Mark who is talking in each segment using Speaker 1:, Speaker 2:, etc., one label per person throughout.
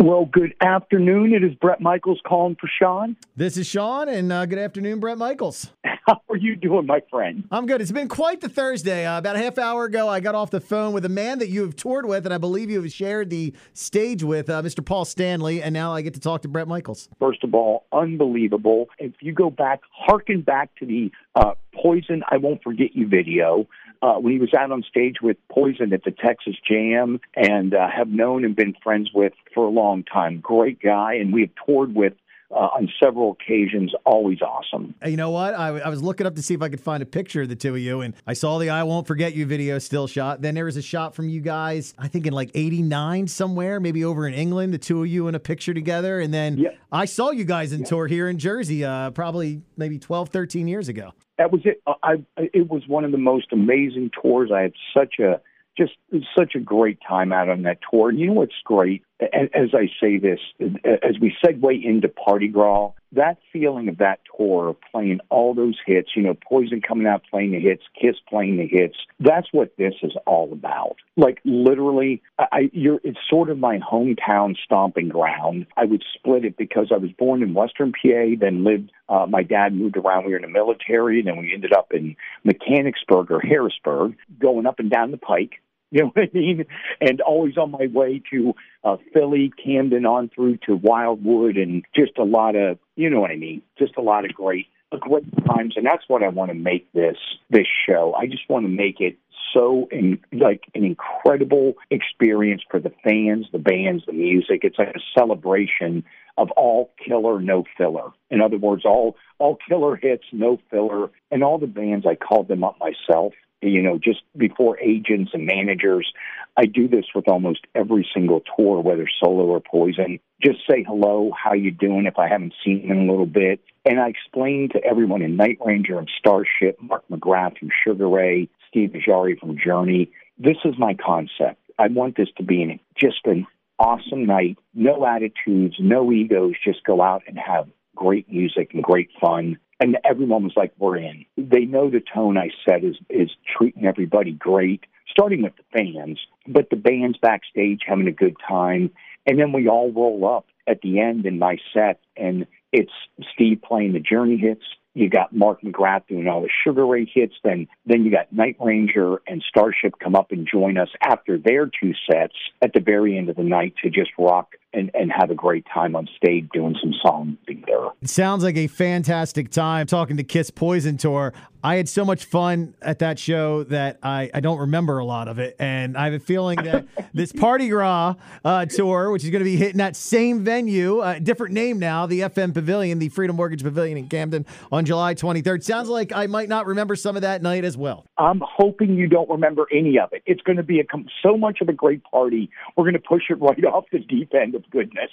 Speaker 1: Well, good afternoon. It is Bret Michaels calling for Sean.
Speaker 2: This is Sean, and uh, good afternoon, Bret Michaels.
Speaker 1: How are you doing, my friend?
Speaker 2: I'm good. It's been quite the Thursday. Uh, about a half hour ago, I got off the phone with a man that you have toured with, and I believe you have shared the stage with, uh, Mr. Paul Stanley, and now I get to talk to Bret Michaels.
Speaker 1: First of all, unbelievable. If you go back, harken back to the uh, Poison, I Won't Forget You video, uh, when he was out on stage with Poison at the Texas Jam and uh, have known and been friends with for a long time. Great guy, and we have toured with uh, on several occasions. Always awesome.
Speaker 2: You know what? I, I, was looking up to see if I could find a picture of the two of you, and I saw the "I Won't Forget You" video still shot. Then there was a shot from you guys, I think in like '89 somewhere, maybe over in England, the two of you in a picture together. And then
Speaker 1: yeah.
Speaker 2: I saw you guys in yeah. tour here in Jersey, uh, probably maybe 12, 13 years ago
Speaker 1: that was it. I, it was one of the most amazing tours. I had such a just such a great time out on that tour. And you know what's great? As I say this, as we segue into Party Gras, that feeling of that tour, playing all those hits, you know, Poison coming out playing the hits, Kiss playing the hits, that's what this is all about. Like literally, I, you're, it's sort of my hometown stomping ground. I would split it because I was born in Western PA, then lived, uh, my dad moved around. We were in the military, and then we ended up in Mechanicsburg or Harrisburg, going up and down the pike. You know what I mean? And always on my way to uh, Philly, Camden, on through to Wildwood, and just a lot of, you know what I mean? Just a lot of great, great times. And that's what I want to make this this show. I just want to make it so in, like an incredible experience for the fans, the bands, the music. It's like a celebration of all killer, no filler. In other words, all all killer hits, no filler, and all the bands I called them up myself you know, just before agents and managers. I do this with almost every single tour, whether solo or poison. Just say hello, how you doing if I haven't seen them in a little bit. And I explain to everyone in Night Ranger and Starship, Mark McGrath from Sugar Ray, Steve Augeri from Journey, this is my concept. I want this to be an, just an awesome night, no attitudes, no egos, just go out and have great music and great fun and everyone was like, "We're in." They know the tone I set is is treating everybody great, starting with the fans, but the band's backstage having a good time, and then we all roll up at the end in my set, and it's Steve playing the Journey hits. You got Mark McGrath doing all the Sugar Ray hits. Then, then you got Night Ranger and Starship come up and join us after their two sets at the very end of the night to just rock and, and have a great time on stage doing some songs together.
Speaker 2: It sounds like a fantastic time talking to Kiss Poison Tour. I had so much fun at that show that I, I don't remember a lot of it. And I have a feeling that this Party Gras uh, tour, which is going to be hitting that same venue, uh, different name now, the FM Pavilion, the Freedom Mortgage Pavilion in Camden on July 23rd. Sounds like I might not remember some of that night as well.
Speaker 1: I'm hoping you don't remember any of it. It's going to be a, so much of a great party. We're going to push it right off the deep end of goodness.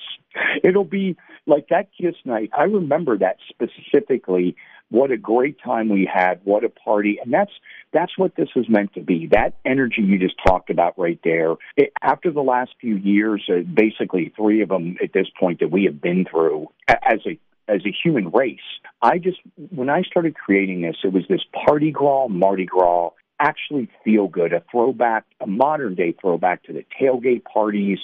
Speaker 1: It'll be like that Kiss night. I remember that specifically. What a great time we had. What a party. And that's that's what this is meant to be. That energy you just talked about right there. It, after the last few years, uh, basically three of them at this point that we have been through as a as a human race. I just when I started creating this, it was this party gras, Mardi Gras actually feel good, a throwback, a modern day throwback to the tailgate parties.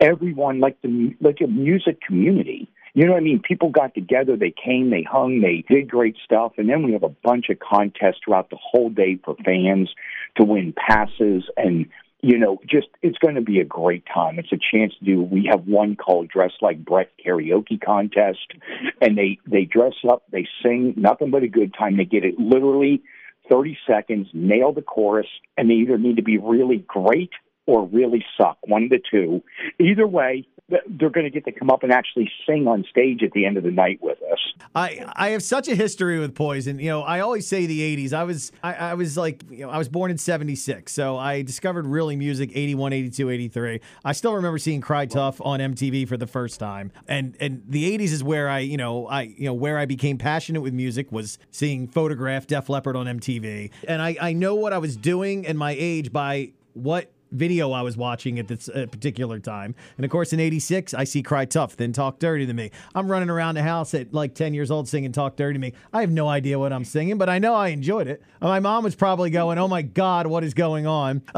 Speaker 1: Everyone like the like a music community. You know what I mean? People got together, they came, they hung, they did great stuff, and then we have a bunch of contests throughout the whole day for fans to win passes and you know, just it's going to be a great time. It's a chance to do. We have one called "Dress Like Bret" karaoke contest, and they they dress up, they sing, nothing but a good time. They get it literally 30 seconds, nail the chorus, and they either need to be really great or really suck, one of the two. Either way, they're going to get to come up and actually sing on stage at the end of the night with us.
Speaker 2: I I have such a history with Poison. You know, I always say the '80s. I was I, I was like, you know, I was born in '76, so I discovered really music '81, '82, '83. I still remember seeing Cry Tough on MTV for the first time, and and the '80s is where I you know I you know where I became passionate with music was seeing Photograph, Def Leppard on MTV, and I I know what I was doing and my age by what video I was watching at this uh, particular time. And of course, in '86, I see "Cry Tough," then "Talk Dirty to Me." I'm running around the house at like 10 years old singing "Talk Dirty to Me." I have no idea what I'm singing, but I know I enjoyed it. My mom was probably going, "Oh my God, what is going on?"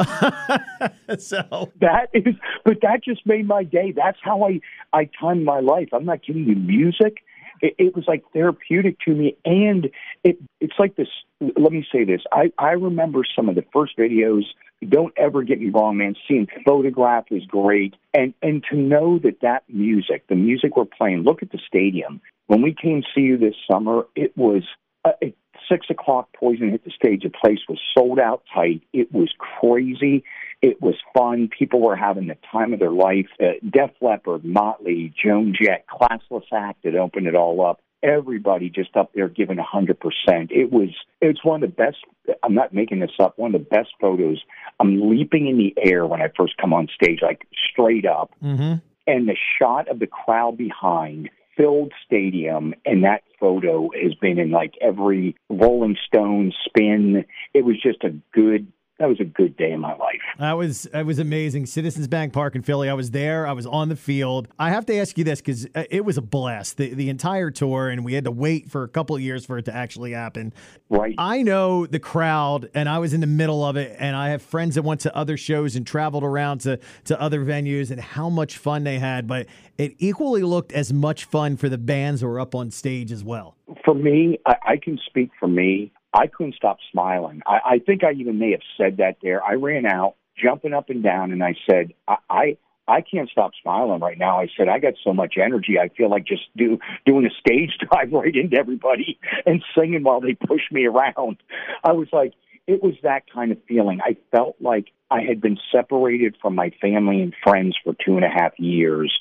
Speaker 2: so
Speaker 1: that is, but that just made my day. That's how I I time my life. I'm not kidding you. Music it, it was like therapeutic to me. And it, it's like this. Let me say this. I, I remember some of the first videos. Don't ever get me wrong, man. Seeing Photograph was great. And, and to know that that music, the music we're playing, look at the stadium. When we came to see you this summer, it was, uh, it, six o'clock poison hit the stage the place was sold out tight it was crazy it was fun. People were having the time of their life. Uh, Def Leppard, Motley, Joan Jett, Classless Act that opened it all up. Everybody just up there giving a hundred percent. It was it's one of the best. I'm not making this up. One of the best photos. I'm leaping in the air when I first come on stage, like straight up,
Speaker 2: mm-hmm.
Speaker 1: and the shot of the crowd behind filled stadium and that photo has been in like every Rolling Stone spin. It was just a good that was a good day in my life.
Speaker 2: That was that was amazing. Citizens Bank Park in Philly. I was there. I was on the field. I have to ask you this because uh, it was a blast the the entire tour, and we had to wait for a couple of years for it to actually happen.
Speaker 1: Right.
Speaker 2: I know the crowd, and I was in the middle of it, and I have friends that went to other shows and traveled around to to other venues, and how much fun they had. But it equally looked as much fun for the bands who were up on stage as well.
Speaker 1: For me, I, I can speak for me. I couldn't stop smiling. I, I think I even may have said that there. I ran out, jumping up and down, and I said, I, I I can't stop smiling right now. I said, I got so much energy. I feel like just do doing a stage dive right into everybody and singing while they push me around. I was like, it was that kind of feeling. I felt like I had been separated from my family and friends for two and a half years,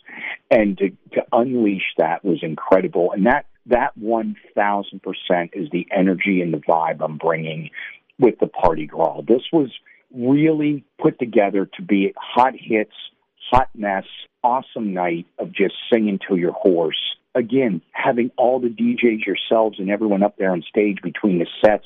Speaker 1: and to, to unleash that was incredible. And that that 1000% is the energy and the vibe I'm bringing with the party Gras. This was really put together to be hot hits, hot mess, awesome night of just singing to your horse. Again, having all the DJs yourselves and everyone up there on stage between the sets,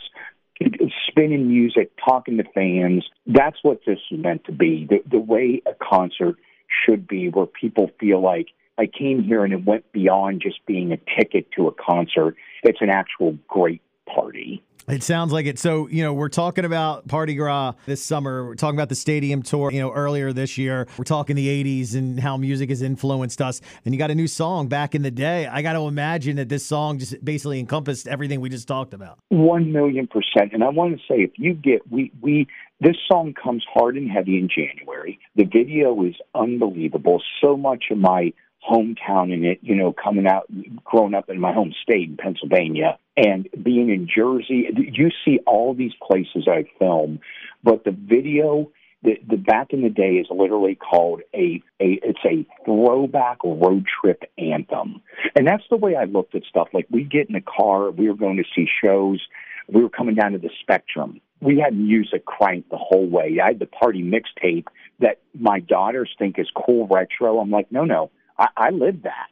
Speaker 1: spinning music, talking to fans. That's what this is meant to be. The, the way a concert should be, where people feel like I came here and it went beyond just being a ticket to a concert. It's an actual great party.
Speaker 2: It sounds like it. So, you know, we're talking about Party Gras this summer. We're talking about the stadium tour, you know, earlier this year. We're talking the 80s and how music has influenced us. And you got a new song back in the day. I got to imagine that this song just basically encompassed everything we just talked about.
Speaker 1: 1 million percent. And I want to say, if you get, we, we, this song comes hard and heavy in January. The video is unbelievable. So much of my hometown in it, you know, coming out, growing up in my home state in Pennsylvania and being in Jersey. You see all these places I film, but the video, the, the back in the day is literally called a, a, it's a throwback road trip anthem. And that's the way I looked at stuff. Like we get in the car, we were going to see shows, we were coming down to the spectrum. We had music cranked the whole way. I had the party mixtape that my daughters think is cool retro. I'm like, no, no, I, I live that.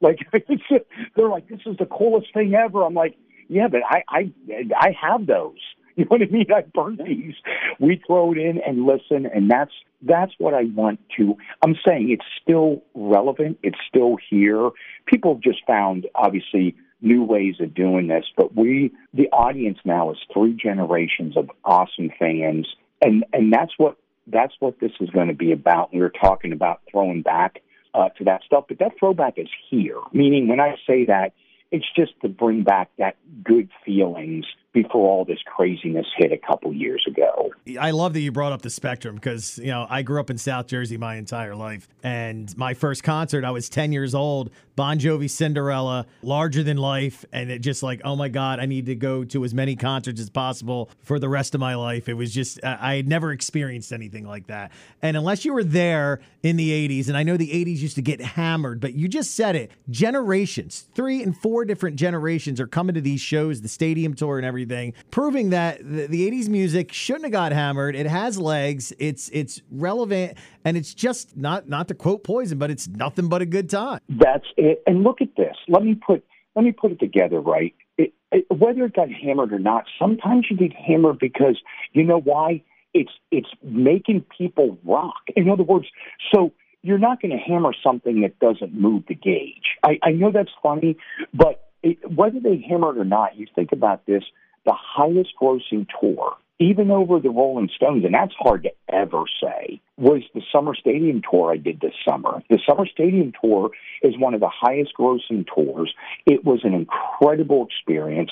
Speaker 1: Like they're like, this is the coolest thing ever. I'm like, yeah, but I I I have those. You know what I mean? I burn these. We throw it in and listen, and that's that's what I want to. I'm saying it's still relevant. It's still here. People have just found obviously new ways of doing this, but we the audience now is three generations of awesome fans, and and that's what that's what this is going to be about. We were talking about throwing back uh, to that stuff, but that throwback is here. Meaning, when I say that, it's just to bring back that good feelings before all this craziness hit a couple years ago.
Speaker 2: I love that you brought up the spectrum because, you know, I grew up in South Jersey my entire life. And my first concert, I was 10 years old, Bon Jovi Cinderella, larger than life. And it just like, oh my God, I need to go to as many concerts as possible for the rest of my life. It was just, I had never experienced anything like that. And unless you were there in the 80s, and I know the 80s used to get hammered, but you just said it generations, three and four different generations are coming to these shows, the stadium tour and everything everything, proving that the, the 80s music shouldn't have got hammered. It has legs. It's it's relevant, and it's just not not to quote Poison, but it's nothing but a good time.
Speaker 1: That's it. And look at this. Let me put let me put it together right. It, it, whether it got hammered or not, sometimes you get hammered because you know why it's it's making people rock. In other words, so you're not going to hammer something that doesn't move the gauge. I, I know that's funny, but it, whether they hammer it or not, you think about this: the highest grossing tour even over the Rolling Stones, and that's hard to ever say, was the Summer Stadium tour I did this summer. The Summer Stadium tour is one of the highest grossing tours. It was an incredible experience.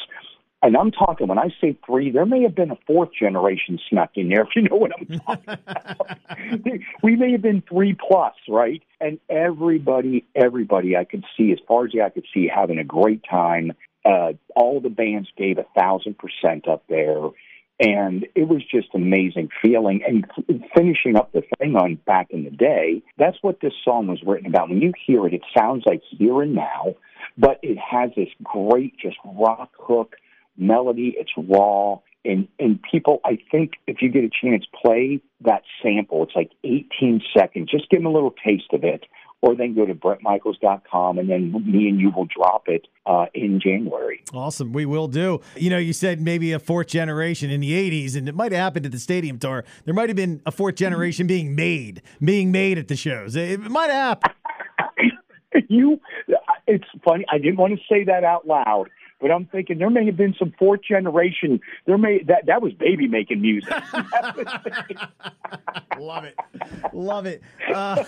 Speaker 1: And I'm talking, when I say three, there may have been a fourth generation snuck in there, if you know what I'm talking about. we may have been three plus, right? And everybody, everybody I could see, as far as I could see, having a great time. Uh, all the bands gave a thousand percent up there and it was just amazing feeling. And finishing up the thing on back in the day, that's what this song was written about. When you hear it, it sounds like here and now, but it has this great, just rock hook melody. It's raw. And, and people, I think if you get a chance, play that sample. It's like 18 seconds. Just give them a little taste of it or then go to bretmichaels.com and then me and you will drop it uh, in January.
Speaker 2: Awesome. We will do. You know, you said maybe a fourth generation in the 80s, and it might have happened at the stadium tour. There might have been a fourth generation being made, being made at the shows. It might have happened.
Speaker 1: you, it's funny. I didn't want to say that out loud but I'm thinking there may have been some fourth generation. There may that that was baby making music.
Speaker 2: Love it, love it. Uh,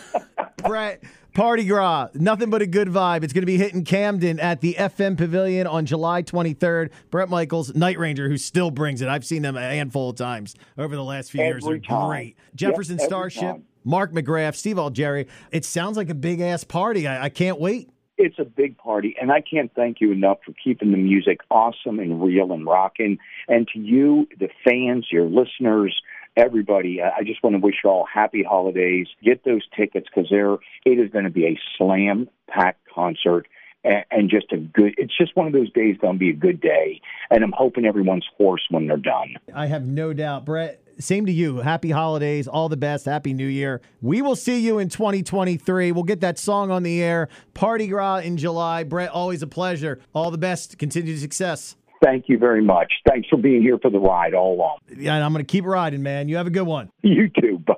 Speaker 2: Bret, Party Gras, nothing but a good vibe. It's going to be hitting Camden at the FM Pavilion on July 23rd. Bret Michaels, Night Ranger, who still brings it. I've seen them a handful of times over the last few
Speaker 1: Every
Speaker 2: years. They're
Speaker 1: time.
Speaker 2: great. Jefferson
Speaker 1: Yep,
Speaker 2: Starship,
Speaker 1: time.
Speaker 2: Mark McGrath, Steve Augeri. It sounds like a big ass party. I, I can't wait.
Speaker 1: It's a big party, and I can't thank you enough for keeping the music awesome and real and rocking. And to you, the fans, your listeners, everybody, I just want to wish you all happy holidays. Get those tickets because there it is going to be a slam packed concert. And just a good, it's just one of those days going to be a good day. And I'm hoping everyone's hoarse when they're done.
Speaker 2: I have no doubt. Bret, same to you. Happy holidays. All the best. Happy New Year. We will see you in 2023. We'll get that song on the air. Party Gras in July. Bret, always a pleasure. All the best. Continued success.
Speaker 1: Thank you very much. Thanks for being here for the ride all along.
Speaker 2: Yeah, and I'm going to keep riding, man. You have a good one.
Speaker 1: You too. Bye.